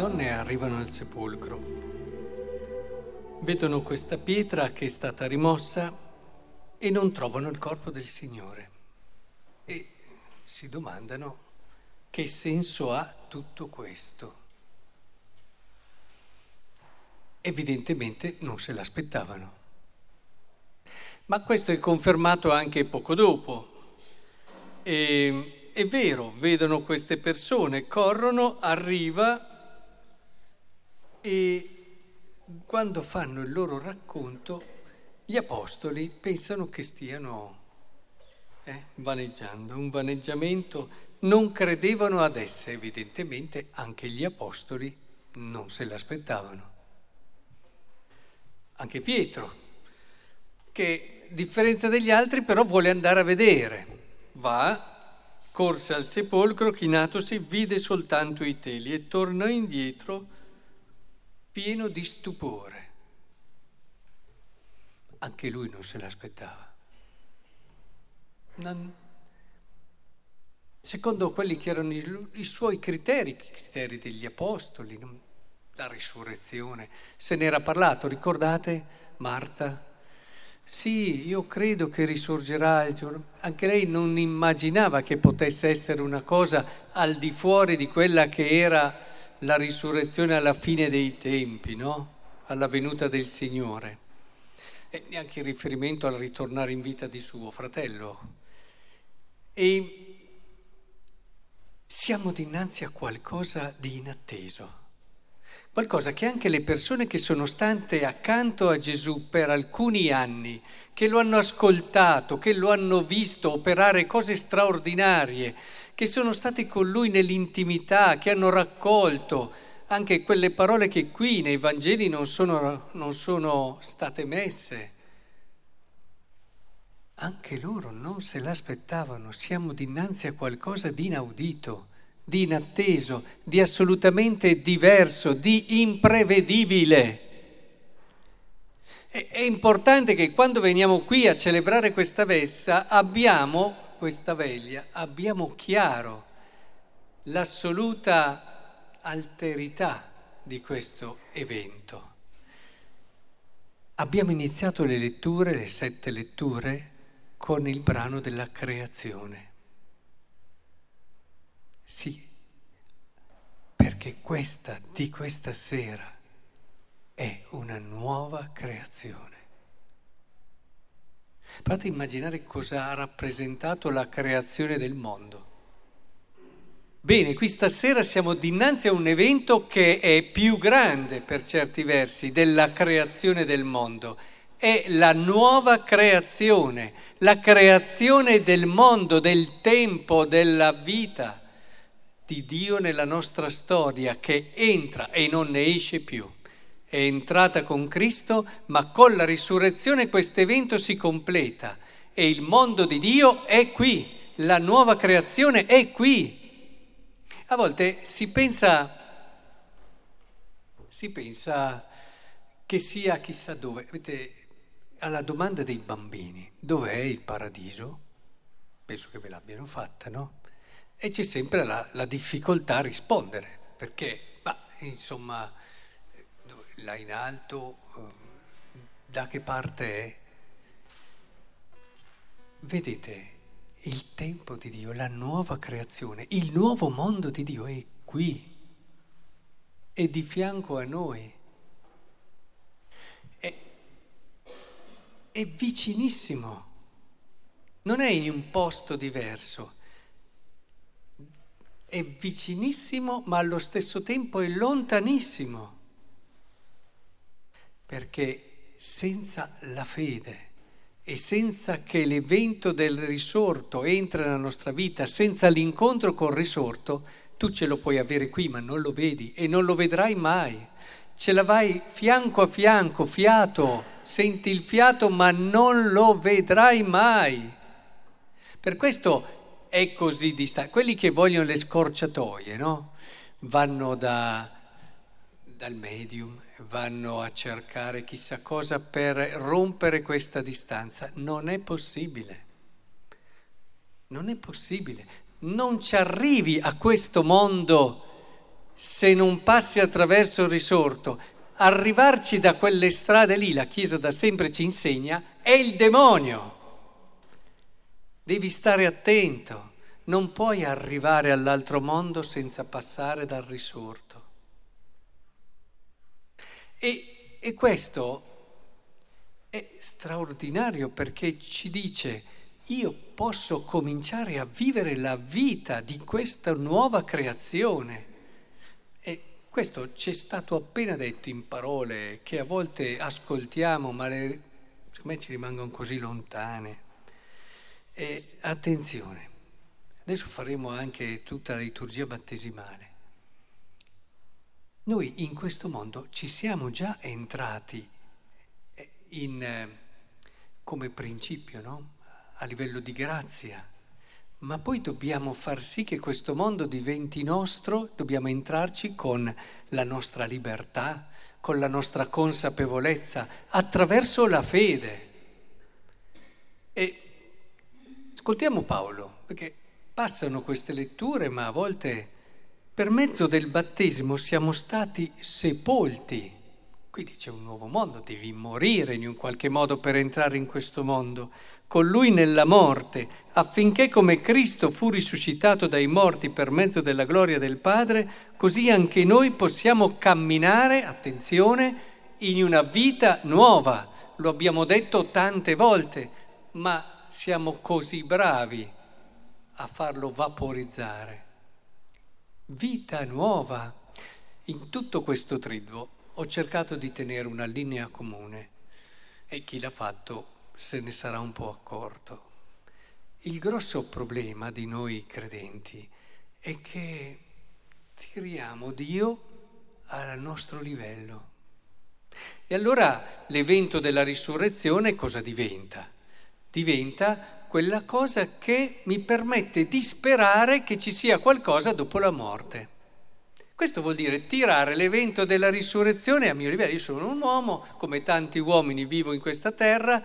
donne arrivano al sepolcro, vedono questa pietra che è stata rimossa e non trovano il corpo del Signore e si domandano che senso ha tutto questo. Evidentemente non se l'aspettavano. Ma questo è confermato anche poco dopo. E, è vero, vedono queste persone, corrono, arriva e quando fanno il loro racconto gli apostoli pensano che stiano eh, vaneggiando, un vaneggiamento, non credevano ad esse, evidentemente anche gli apostoli non se l'aspettavano. Anche Pietro, che differenza degli altri, però vuole andare a vedere. Va, corse al sepolcro, chinatosi, vide soltanto i teli e tornò indietro pieno di stupore. Anche lui non se l'aspettava. Non... Secondo quelli che erano i, i suoi criteri, i criteri degli apostoli, la risurrezione, se n'era parlato, ricordate Marta? Sì, io credo che risorgerà il giorno. Anche lei non immaginava che potesse essere una cosa al di fuori di quella che era la risurrezione alla fine dei tempi, no? Alla venuta del Signore. E neanche in riferimento al ritornare in vita di suo fratello. E siamo dinanzi a qualcosa di inatteso. Qualcosa che anche le persone che sono state accanto a Gesù per alcuni anni, che lo hanno ascoltato, che lo hanno visto operare cose straordinarie, che sono state con lui nell'intimità, che hanno raccolto anche quelle parole che qui nei Vangeli non sono, non sono state messe. Anche loro non se l'aspettavano, siamo dinanzi a qualcosa di inaudito di inatteso, di assolutamente diverso, di imprevedibile. È importante che quando veniamo qui a celebrare questa vessa abbiamo, questa veglia, abbiamo chiaro l'assoluta alterità di questo evento. Abbiamo iniziato le letture, le sette letture, con il brano della creazione. Sì, perché questa di questa sera è una nuova creazione. Provate a immaginare cosa ha rappresentato la creazione del mondo. Bene, qui stasera siamo dinanzi a un evento che è più grande per certi versi della creazione del mondo. È la nuova creazione, la creazione del mondo, del tempo, della vita di Dio nella nostra storia che entra e non ne esce più. È entrata con Cristo, ma con la risurrezione questo evento si completa e il mondo di Dio è qui, la nuova creazione è qui. A volte si pensa, si pensa che sia chissà dove. Vedete, alla domanda dei bambini, dov'è il paradiso? Penso che ve l'abbiano fatta, no? E c'è sempre la, la difficoltà a rispondere, perché, ma, insomma, là in alto, eh, da che parte è? Vedete, il tempo di Dio, la nuova creazione, il nuovo mondo di Dio è qui, è di fianco a noi, è, è vicinissimo, non è in un posto diverso. È vicinissimo ma allo stesso tempo è lontanissimo, perché senza la fede e senza che l'evento del risorto entri nella nostra vita, senza l'incontro col risorto, tu ce lo puoi avere qui ma non lo vedi e non lo vedrai mai. Ce la vai fianco a fianco, fiato, senti il fiato ma non lo vedrai mai. Per questo è così distante. Quelli che vogliono le scorciatoie, no? Vanno da, dal medium, vanno a cercare chissà cosa per rompere questa distanza. Non è possibile. Non è possibile. Non ci arrivi a questo mondo se non passi attraverso il risorto, arrivarci da quelle strade lì, la Chiesa da sempre ci insegna, è il demonio. Devi stare attento, non puoi arrivare all'altro mondo senza passare dal risorto. E, e questo è straordinario perché ci dice io posso cominciare a vivere la vita di questa nuova creazione. E questo ci è stato appena detto in parole che a volte ascoltiamo, ma le, secondo me ci rimangono così lontane. E attenzione, adesso faremo anche tutta la liturgia battesimale. Noi in questo mondo ci siamo già entrati in, eh, come principio, no? a livello di grazia, ma poi dobbiamo far sì che questo mondo diventi nostro, dobbiamo entrarci con la nostra libertà, con la nostra consapevolezza, attraverso la fede. E ascoltiamo Paolo, perché passano queste letture, ma a volte per mezzo del battesimo siamo stati sepolti. Quindi c'è un nuovo mondo, devi morire in un qualche modo per entrare in questo mondo con lui nella morte, affinché come Cristo fu risuscitato dai morti per mezzo della gloria del Padre, così anche noi possiamo camminare, attenzione, in una vita nuova. Lo abbiamo detto tante volte, ma siamo così bravi a farlo vaporizzare. Vita nuova. In tutto questo triduo ho cercato di tenere una linea comune e chi l'ha fatto se ne sarà un po' accorto. Il grosso problema di noi credenti è che tiriamo Dio al nostro livello. E allora l'evento della risurrezione cosa diventa? Diventa quella cosa che mi permette di sperare che ci sia qualcosa dopo la morte. Questo vuol dire tirare l'evento della risurrezione a mio livello. Io sono un uomo, come tanti uomini vivo in questa terra,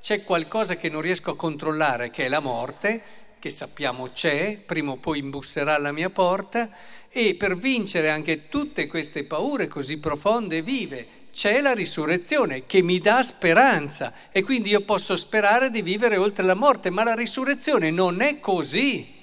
c'è qualcosa che non riesco a controllare, che è la morte, che sappiamo c'è, prima o poi imbusserà alla mia porta, e per vincere anche tutte queste paure così profonde e vive, c'è la risurrezione che mi dà speranza e quindi io posso sperare di vivere oltre la morte, ma la risurrezione non è così.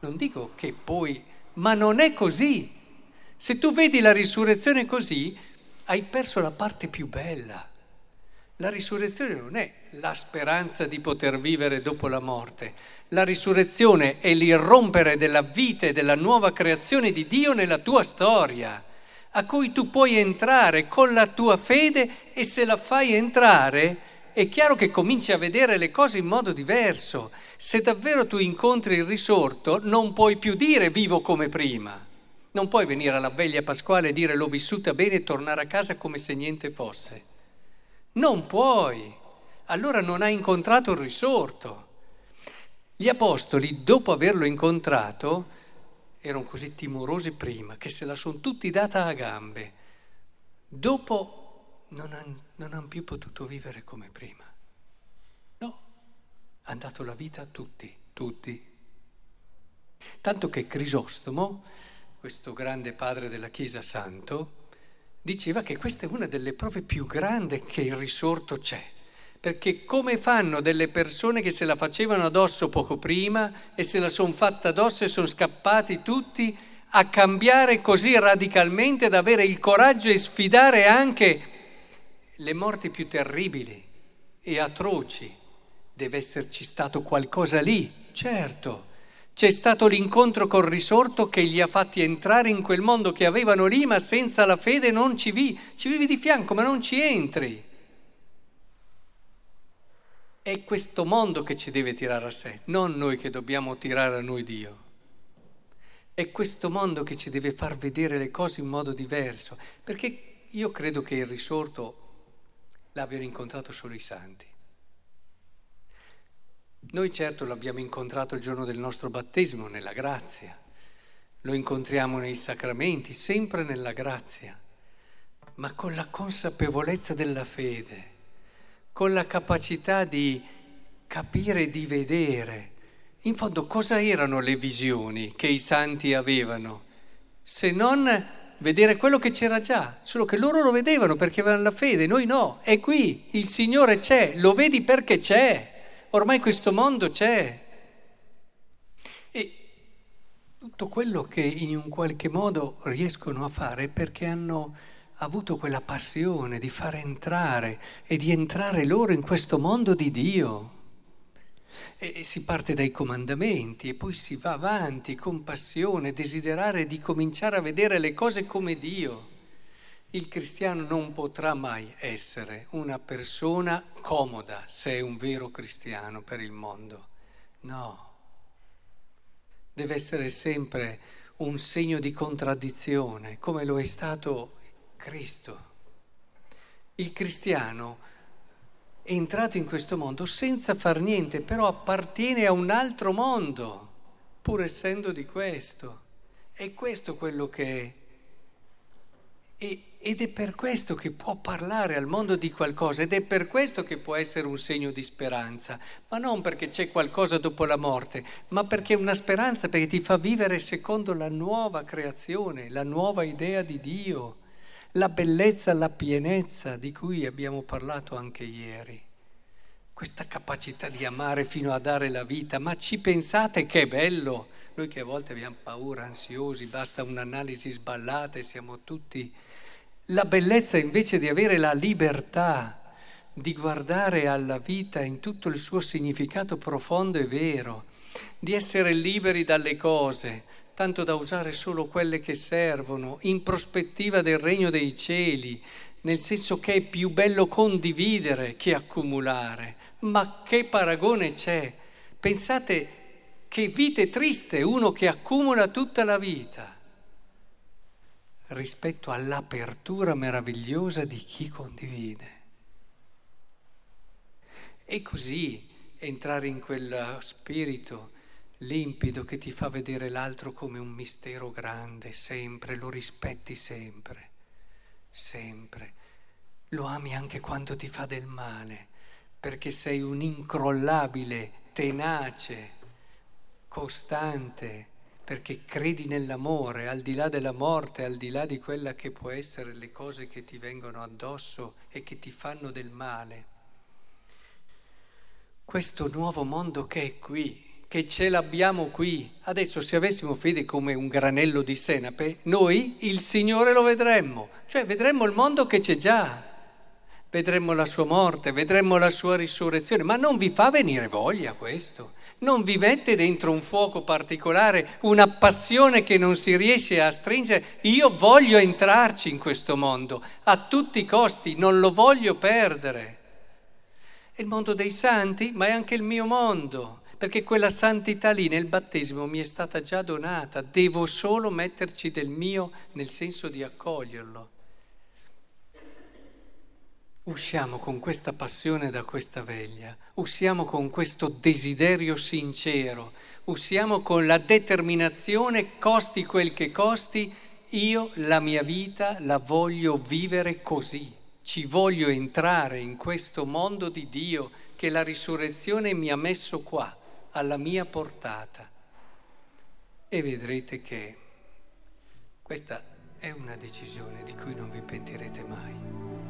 Non dico che poi, ma non è così. Se tu vedi la risurrezione così, hai perso la parte più bella. La risurrezione non è la speranza di poter vivere dopo la morte. La risurrezione è l'irrompere della vita e della nuova creazione di Dio nella tua storia, a cui tu puoi entrare con la tua fede e se la fai entrare è chiaro che cominci a vedere le cose in modo diverso. Se davvero tu incontri il risorto, non puoi più dire vivo come prima. Non puoi venire alla veglia pasquale e dire l'ho vissuta bene e tornare a casa come se niente fosse. Non puoi. Allora non hai incontrato il risorto. Gli apostoli, dopo averlo incontrato, erano così timorosi prima che se la sono tutti data a gambe. Dopo non hanno han più potuto vivere come prima. No, hanno dato la vita a tutti, tutti. Tanto che Crisostomo, questo grande padre della Chiesa Santo, diceva che questa è una delle prove più grandi che il risorto c'è. Perché come fanno delle persone che se la facevano addosso poco prima e se la sono fatta addosso e sono scappati tutti a cambiare così radicalmente, ad avere il coraggio e sfidare anche le morti più terribili e atroci? Deve esserci stato qualcosa lì, certo c'è stato l'incontro col risorto che li ha fatti entrare in quel mondo che avevano lì, ma senza la fede non ci vivi, ci vivi di fianco, ma non ci entri. È questo mondo che ci deve tirare a sé, non noi che dobbiamo tirare a noi Dio. È questo mondo che ci deve far vedere le cose in modo diverso, perché io credo che il risorto l'abbiano incontrato solo i santi. Noi certo l'abbiamo incontrato il giorno del nostro battesimo, nella grazia, lo incontriamo nei sacramenti, sempre nella grazia, ma con la consapevolezza della fede, con la capacità di capire di vedere. In fondo cosa erano le visioni che i santi avevano? se non vedere quello che c'era già, solo che loro lo vedevano perché avevano la fede, noi no, è qui, il Signore c'è, lo vedi perché c'è, ormai questo mondo c'è. E tutto quello che in un qualche modo riescono a fare è perché hanno avuto quella passione di far entrare e di entrare loro in questo mondo di Dio. E si parte dai comandamenti e poi si va avanti con passione, desiderare di cominciare a vedere le cose come Dio. Il cristiano non potrà mai essere una persona comoda se è un vero cristiano per il mondo. No. Deve essere sempre un segno di contraddizione, come lo è stato Cristo. Il cristiano è entrato in questo mondo senza far niente, però appartiene a un altro mondo, pur essendo di questo. È questo quello che è. E, ed è per questo che può parlare al mondo di qualcosa, ed è per questo che può essere un segno di speranza, ma non perché c'è qualcosa dopo la morte, ma perché è una speranza, perché ti fa vivere secondo la nuova creazione, la nuova idea di Dio la bellezza, la pienezza di cui abbiamo parlato anche ieri. Questa capacità di amare fino a dare la vita, ma ci pensate che è bello? Noi che a volte abbiamo paura, ansiosi, basta un'analisi sballata e siamo tutti... La bellezza invece di avere la libertà di guardare alla vita in tutto il suo significato profondo e vero, di essere liberi dalle cose, tanto da usare solo quelle che servono, in prospettiva del regno dei cieli, nel senso che è più bello condividere che accumulare. Ma che paragone c'è? Pensate che vita triste uno che accumula tutta la vita rispetto all'apertura meravigliosa di chi condivide. E così entrare in quel spirito limpido che ti fa vedere l'altro come un mistero grande, sempre, lo rispetti sempre, sempre. Lo ami anche quando ti fa del male, perché sei un incrollabile, tenace, costante, perché credi nell'amore, al di là della morte, al di là di quella che può essere le cose che ti vengono addosso e che ti fanno del male. Questo nuovo mondo che è qui, che ce l'abbiamo qui. Adesso se avessimo fede come un granello di senape, noi il Signore lo vedremmo, cioè vedremmo il mondo che c'è già, vedremmo la sua morte, vedremmo la sua risurrezione, ma non vi fa venire voglia questo? Non vi mette dentro un fuoco particolare, una passione che non si riesce a stringere? Io voglio entrarci in questo mondo, a tutti i costi, non lo voglio perdere. È il mondo dei santi, ma è anche il mio mondo perché quella santità lì nel battesimo mi è stata già donata, devo solo metterci del mio nel senso di accoglierlo. Usciamo con questa passione da questa veglia, usciamo con questo desiderio sincero, usciamo con la determinazione, costi quel che costi, io la mia vita la voglio vivere così, ci voglio entrare in questo mondo di Dio che la risurrezione mi ha messo qua alla mia portata. E vedrete che questa è una decisione di cui non vi pentirete mai.